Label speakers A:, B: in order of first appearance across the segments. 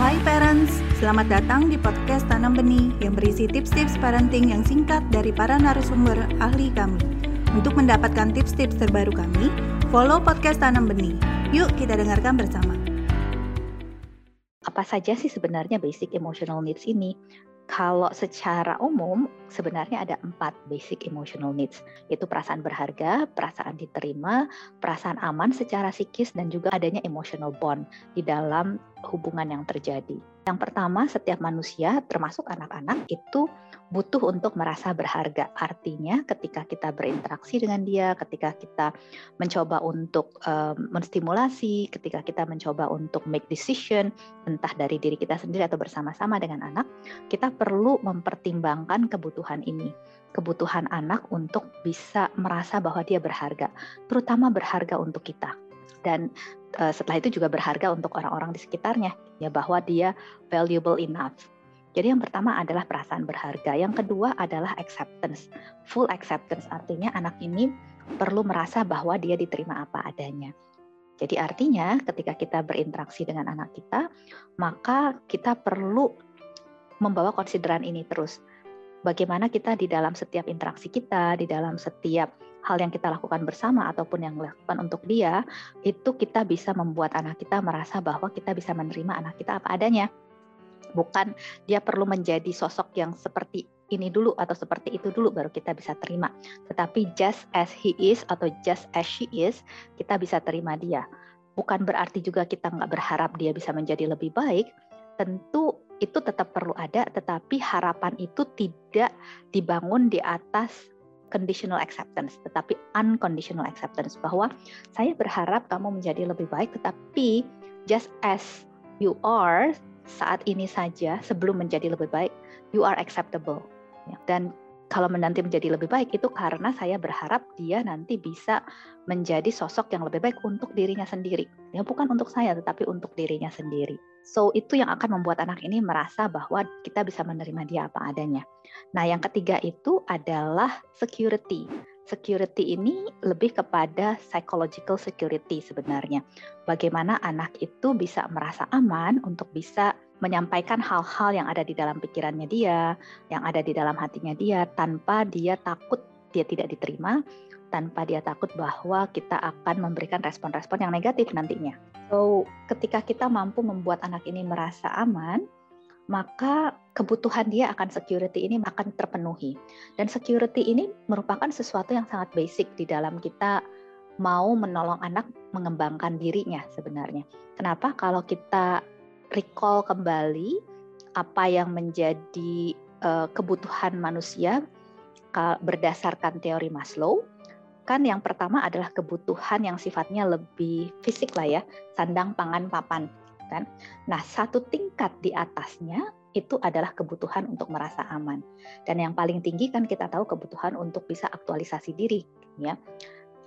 A: Hai parents, selamat datang di podcast Tanam Benih yang berisi tips-tips parenting yang singkat dari para narasumber ahli kami. Untuk mendapatkan tips-tips terbaru kami, follow podcast Tanam Benih. Yuk kita dengarkan bersama.
B: Apa saja sih sebenarnya basic emotional needs ini? Kalau secara umum sebenarnya ada empat basic emotional needs, yaitu perasaan berharga, perasaan diterima, perasaan aman secara psikis, dan juga adanya emotional bond di dalam hubungan yang terjadi. Yang pertama, setiap manusia, termasuk anak-anak, itu butuh untuk merasa berharga. Artinya, ketika kita berinteraksi dengan dia, ketika kita mencoba untuk um, menstimulasi, ketika kita mencoba untuk make decision, entah dari diri kita sendiri atau bersama-sama dengan anak, kita perlu mempertimbangkan kebutuhan ini kebutuhan anak untuk bisa merasa bahwa dia berharga, terutama berharga untuk kita. Dan uh, setelah itu juga berharga untuk orang-orang di sekitarnya ya bahwa dia valuable enough. Jadi yang pertama adalah perasaan berharga, yang kedua adalah acceptance. Full acceptance artinya anak ini perlu merasa bahwa dia diterima apa adanya. Jadi artinya ketika kita berinteraksi dengan anak kita, maka kita perlu membawa konsideran ini terus. Bagaimana kita di dalam setiap interaksi kita, di dalam setiap hal yang kita lakukan bersama ataupun yang dilakukan untuk dia, itu kita bisa membuat anak kita merasa bahwa kita bisa menerima anak kita apa adanya. Bukan dia perlu menjadi sosok yang seperti ini dulu atau seperti itu dulu baru kita bisa terima. Tetapi just as he is atau just as she is, kita bisa terima dia. Bukan berarti juga kita nggak berharap dia bisa menjadi lebih baik. Tentu itu tetap perlu ada, tetapi harapan itu tidak dibangun di atas conditional acceptance, tetapi unconditional acceptance bahwa saya berharap kamu menjadi lebih baik, tetapi just as you are saat ini saja sebelum menjadi lebih baik, you are acceptable. Ya, dan kalau nanti menjadi lebih baik itu karena saya berharap dia nanti bisa menjadi sosok yang lebih baik untuk dirinya sendiri. Ya bukan untuk saya tetapi untuk dirinya sendiri. So itu yang akan membuat anak ini merasa bahwa kita bisa menerima dia apa adanya. Nah, yang ketiga itu adalah security. Security ini lebih kepada psychological security sebenarnya. Bagaimana anak itu bisa merasa aman untuk bisa menyampaikan hal-hal yang ada di dalam pikirannya dia, yang ada di dalam hatinya dia, tanpa dia takut dia tidak diterima, tanpa dia takut bahwa kita akan memberikan respon-respon yang negatif nantinya. So, ketika kita mampu membuat anak ini merasa aman, maka kebutuhan dia akan security ini akan terpenuhi. Dan security ini merupakan sesuatu yang sangat basic di dalam kita mau menolong anak mengembangkan dirinya sebenarnya. Kenapa? Kalau kita recall kembali apa yang menjadi uh, kebutuhan manusia berdasarkan teori Maslow kan yang pertama adalah kebutuhan yang sifatnya lebih fisik lah ya sandang pangan papan kan nah satu tingkat di atasnya itu adalah kebutuhan untuk merasa aman dan yang paling tinggi kan kita tahu kebutuhan untuk bisa aktualisasi diri ya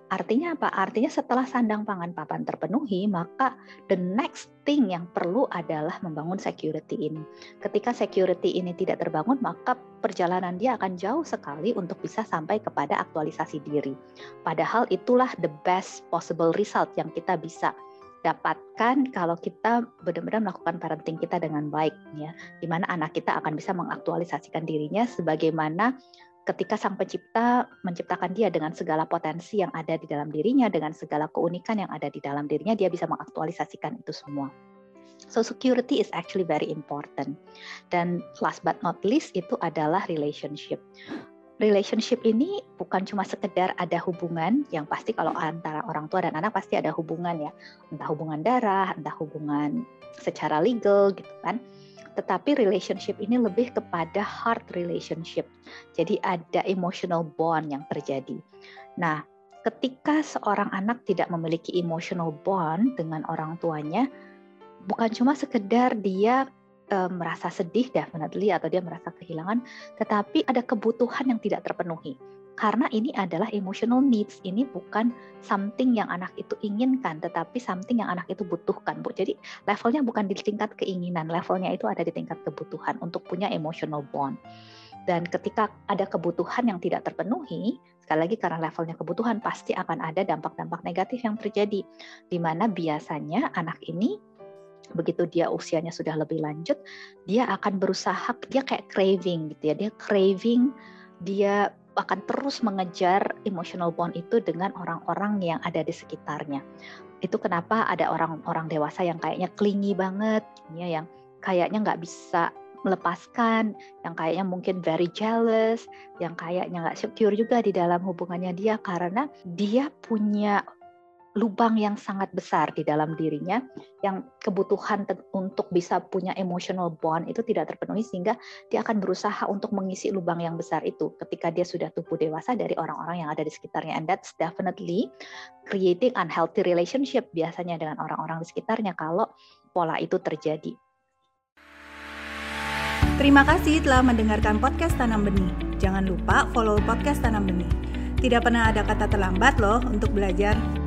B: Artinya apa? Artinya setelah sandang pangan papan terpenuhi, maka the next thing yang perlu adalah membangun security ini. Ketika security ini tidak terbangun, maka perjalanan dia akan jauh sekali untuk bisa sampai kepada aktualisasi diri. Padahal itulah the best possible result yang kita bisa dapatkan kalau kita benar-benar melakukan parenting kita dengan baik ya di mana anak kita akan bisa mengaktualisasikan dirinya sebagaimana ketika sang pencipta menciptakan dia dengan segala potensi yang ada di dalam dirinya, dengan segala keunikan yang ada di dalam dirinya, dia bisa mengaktualisasikan itu semua. So security is actually very important. Dan last but not least itu adalah relationship. Relationship ini bukan cuma sekedar ada hubungan yang pasti kalau antara orang tua dan anak pasti ada hubungan ya, entah hubungan darah, entah hubungan secara legal gitu kan tetapi relationship ini lebih kepada heart relationship. Jadi ada emotional bond yang terjadi. Nah, ketika seorang anak tidak memiliki emotional bond dengan orang tuanya, bukan cuma sekedar dia e, merasa sedih definitely atau dia merasa kehilangan, tetapi ada kebutuhan yang tidak terpenuhi karena ini adalah emotional needs ini bukan something yang anak itu inginkan tetapi something yang anak itu butuhkan Bu. Jadi levelnya bukan di tingkat keinginan, levelnya itu ada di tingkat kebutuhan untuk punya emotional bond. Dan ketika ada kebutuhan yang tidak terpenuhi, sekali lagi karena levelnya kebutuhan pasti akan ada dampak-dampak negatif yang terjadi di mana biasanya anak ini begitu dia usianya sudah lebih lanjut, dia akan berusaha, dia kayak craving gitu ya, dia craving, dia akan terus mengejar emotional bond itu dengan orang-orang yang ada di sekitarnya. Itu kenapa ada orang-orang dewasa yang kayaknya clingy banget, ya, yang kayaknya nggak bisa melepaskan, yang kayaknya mungkin very jealous, yang kayaknya nggak secure juga di dalam hubungannya dia karena dia punya lubang yang sangat besar di dalam dirinya yang kebutuhan untuk bisa punya emotional bond itu tidak terpenuhi sehingga dia akan berusaha untuk mengisi lubang yang besar itu ketika dia sudah tumbuh dewasa dari orang-orang yang ada di sekitarnya and that's definitely creating unhealthy relationship biasanya dengan orang-orang di sekitarnya kalau pola itu terjadi.
A: Terima kasih telah mendengarkan podcast Tanam Benih. Jangan lupa follow podcast Tanam Benih. Tidak pernah ada kata terlambat loh untuk belajar.